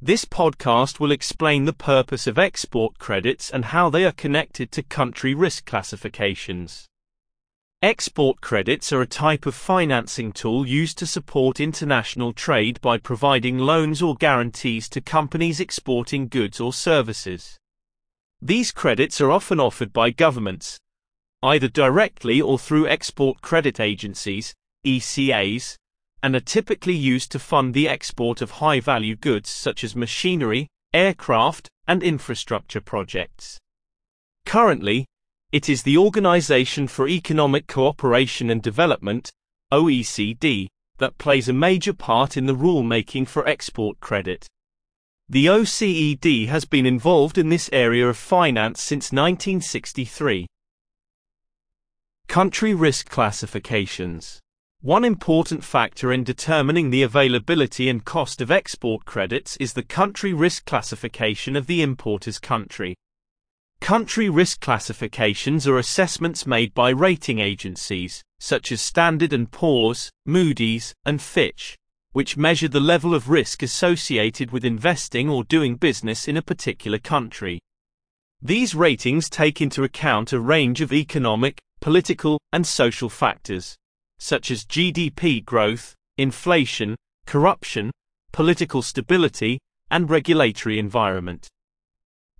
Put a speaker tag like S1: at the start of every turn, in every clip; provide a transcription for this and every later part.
S1: This podcast will explain the purpose of export credits and how they are connected to country risk classifications. Export credits are a type of financing tool used to support international trade by providing loans or guarantees to companies exporting goods or services. These credits are often offered by governments, either directly or through export credit agencies, ECAs, and are typically used to fund the export of high value goods such as machinery, aircraft, and infrastructure projects. Currently, it is the Organization for Economic Cooperation and Development, OECD, that plays a major part in the rulemaking for export credit. The OECD has been involved in this area of finance since 1963. Country risk classifications. One important factor in determining the availability and cost of export credits is the country risk classification of the importer's country. Country risk classifications are assessments made by rating agencies, such as Standard & Poor's, Moody's, and Fitch, which measure the level of risk associated with investing or doing business in a particular country. These ratings take into account a range of economic, political, and social factors such as GDP growth, inflation, corruption, political stability, and regulatory environment.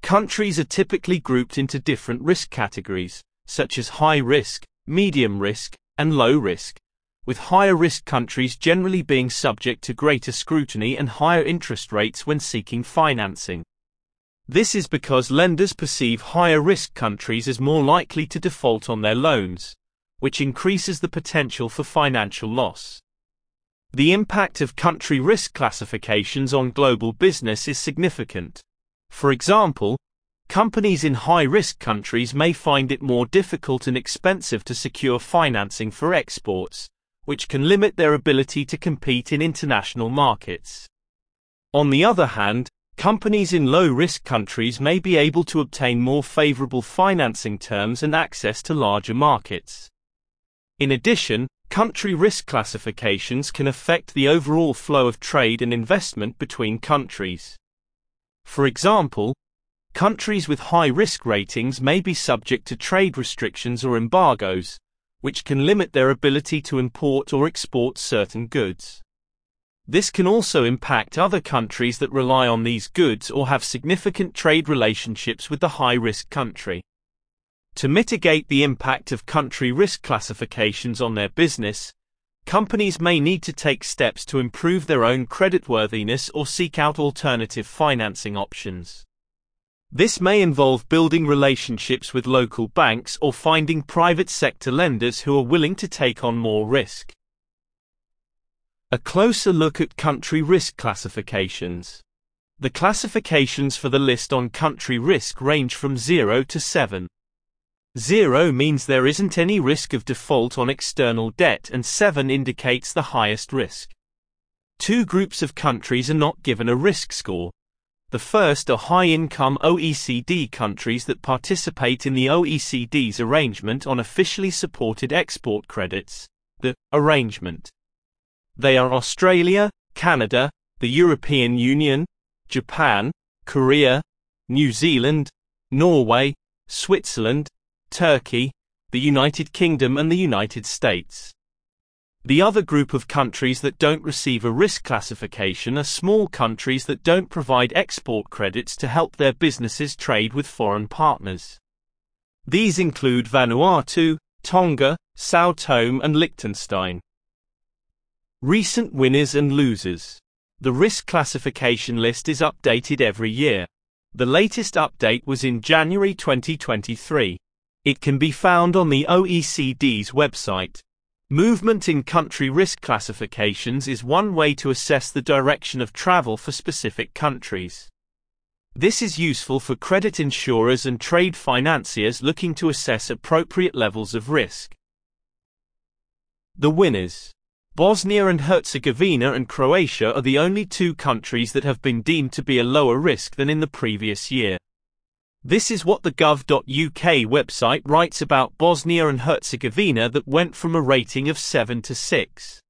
S1: Countries are typically grouped into different risk categories, such as high risk, medium risk, and low risk, with higher risk countries generally being subject to greater scrutiny and higher interest rates when seeking financing. This is because lenders perceive higher risk countries as more likely to default on their loans, which increases the potential for financial loss. The impact of country risk classifications on global business is significant. For example, companies in high risk countries may find it more difficult and expensive to secure financing for exports, which can limit their ability to compete in international markets. On the other hand, companies in low risk countries may be able to obtain more favorable financing terms and access to larger markets. In addition, country risk classifications can affect the overall flow of trade and investment between countries. For example, countries with high risk ratings may be subject to trade restrictions or embargoes, which can limit their ability to import or export certain goods. This can also impact other countries that rely on these goods or have significant trade relationships with the high risk country. To mitigate the impact of country risk classifications on their business, companies may need to take steps to improve their own creditworthiness or seek out alternative financing options. This may involve building relationships with local banks or finding private sector lenders who are willing to take on more risk. A closer look at country risk classifications. The classifications for the list on country risk range from 0 to 7. Zero means there isn't any risk of default on external debt and 7 indicates the highest risk. Two groups of countries are not given a risk score. The first are high-income OECD countries that participate in the OECD's arrangement on officially supported export credits, the arrangement. They are Australia, Canada, the European Union, Japan, Korea, New Zealand, Norway, Switzerland, Turkey, the United Kingdom and the United States. The other group of countries that don't receive a risk classification are small countries that don't provide export credits to help their businesses trade with foreign partners. These include Vanuatu, Tonga, Sao Tome and Liechtenstein. Recent winners and losers. The risk classification list is updated every year. The latest update was in January 2023. It can be found on the OECD's website. Movement in country risk classifications is one way to assess the direction of travel for specific countries. This is useful for credit insurers and trade financiers looking to assess appropriate levels of risk. The winners Bosnia and Herzegovina and Croatia are the only two countries that have been deemed to be a lower risk than in the previous year. This is what the gov.uk website writes about Bosnia and Herzegovina that went from a rating of 7 to 6.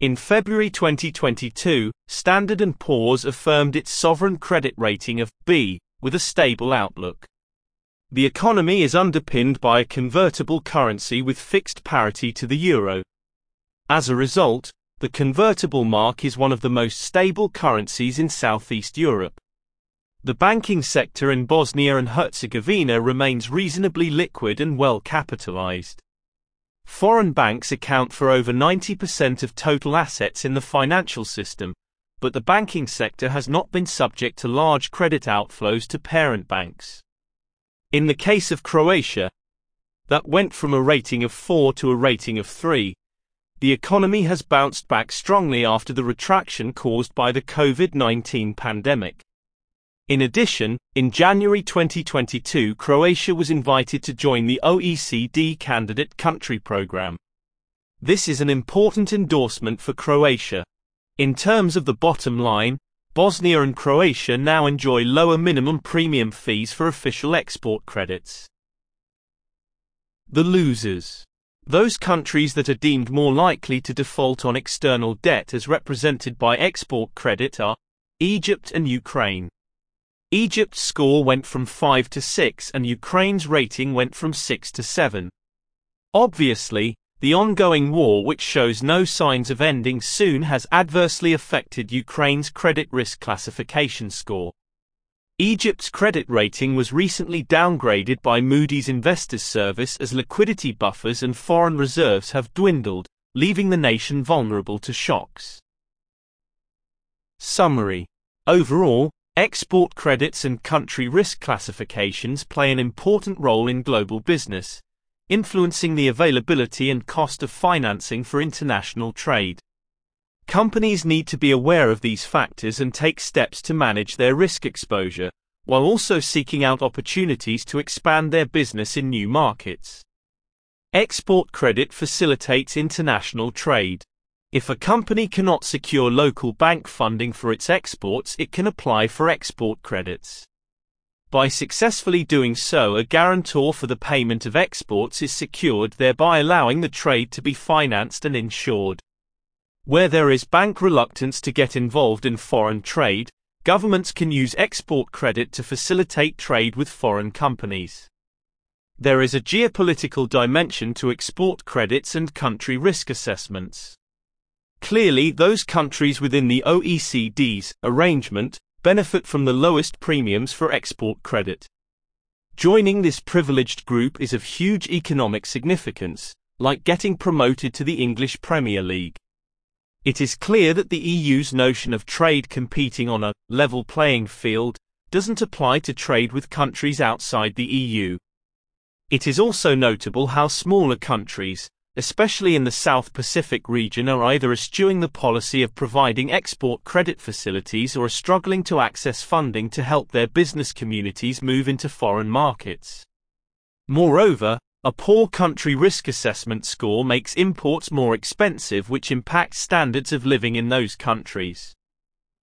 S1: In February 2022, Standard & Poor's affirmed its sovereign credit rating of B, with a stable outlook. The economy is underpinned by a convertible currency with fixed parity to the euro. As a result, the convertible mark is one of the most stable currencies in Southeast Europe. The banking sector in Bosnia and Herzegovina remains reasonably liquid and well capitalized. Foreign banks account for over 90% of total assets in the financial system, but the banking sector has not been subject to large credit outflows to parent banks. In the case of Croatia, that went from a rating of 4 to a rating of 3, the economy has bounced back strongly after the retraction caused by the COVID 19 pandemic. In addition, in January 2022, Croatia was invited to join the OECD Candidate Country Program. This is an important endorsement for Croatia. In terms of the bottom line, Bosnia and Croatia now enjoy lower minimum premium fees for official export credits. The losers. Those countries that are deemed more likely to default on external debt as represented by export credit are Egypt and Ukraine. Egypt's score went from 5 to 6 and Ukraine's rating went from 6 to 7. Obviously, the ongoing war which shows no signs of ending soon has adversely affected Ukraine's credit risk classification score. Egypt's credit rating was recently downgraded by Moody's Investors Service as liquidity buffers and foreign reserves have dwindled, leaving the nation vulnerable to shocks. Summary Overall, Export credits and country risk classifications play an important role in global business, influencing the availability and cost of financing for international trade. Companies need to be aware of these factors and take steps to manage their risk exposure, while also seeking out opportunities to expand their business in new markets. Export credit facilitates international trade. If a company cannot secure local bank funding for its exports, it can apply for export credits. By successfully doing so, a guarantor for the payment of exports is secured, thereby allowing the trade to be financed and insured. Where there is bank reluctance to get involved in foreign trade, governments can use export credit to facilitate trade with foreign companies. There is a geopolitical dimension to export credits and country risk assessments. Clearly, those countries within the OECD's arrangement benefit from the lowest premiums for export credit. Joining this privileged group is of huge economic significance, like getting promoted to the English Premier League. It is clear that the EU's notion of trade competing on a level playing field doesn't apply to trade with countries outside the EU. It is also notable how smaller countries, especially in the South Pacific region, are either eschewing the policy of providing export credit facilities or are struggling to access funding to help their business communities move into foreign markets. Moreover, a poor country risk assessment score makes imports more expensive, which impacts standards of living in those countries.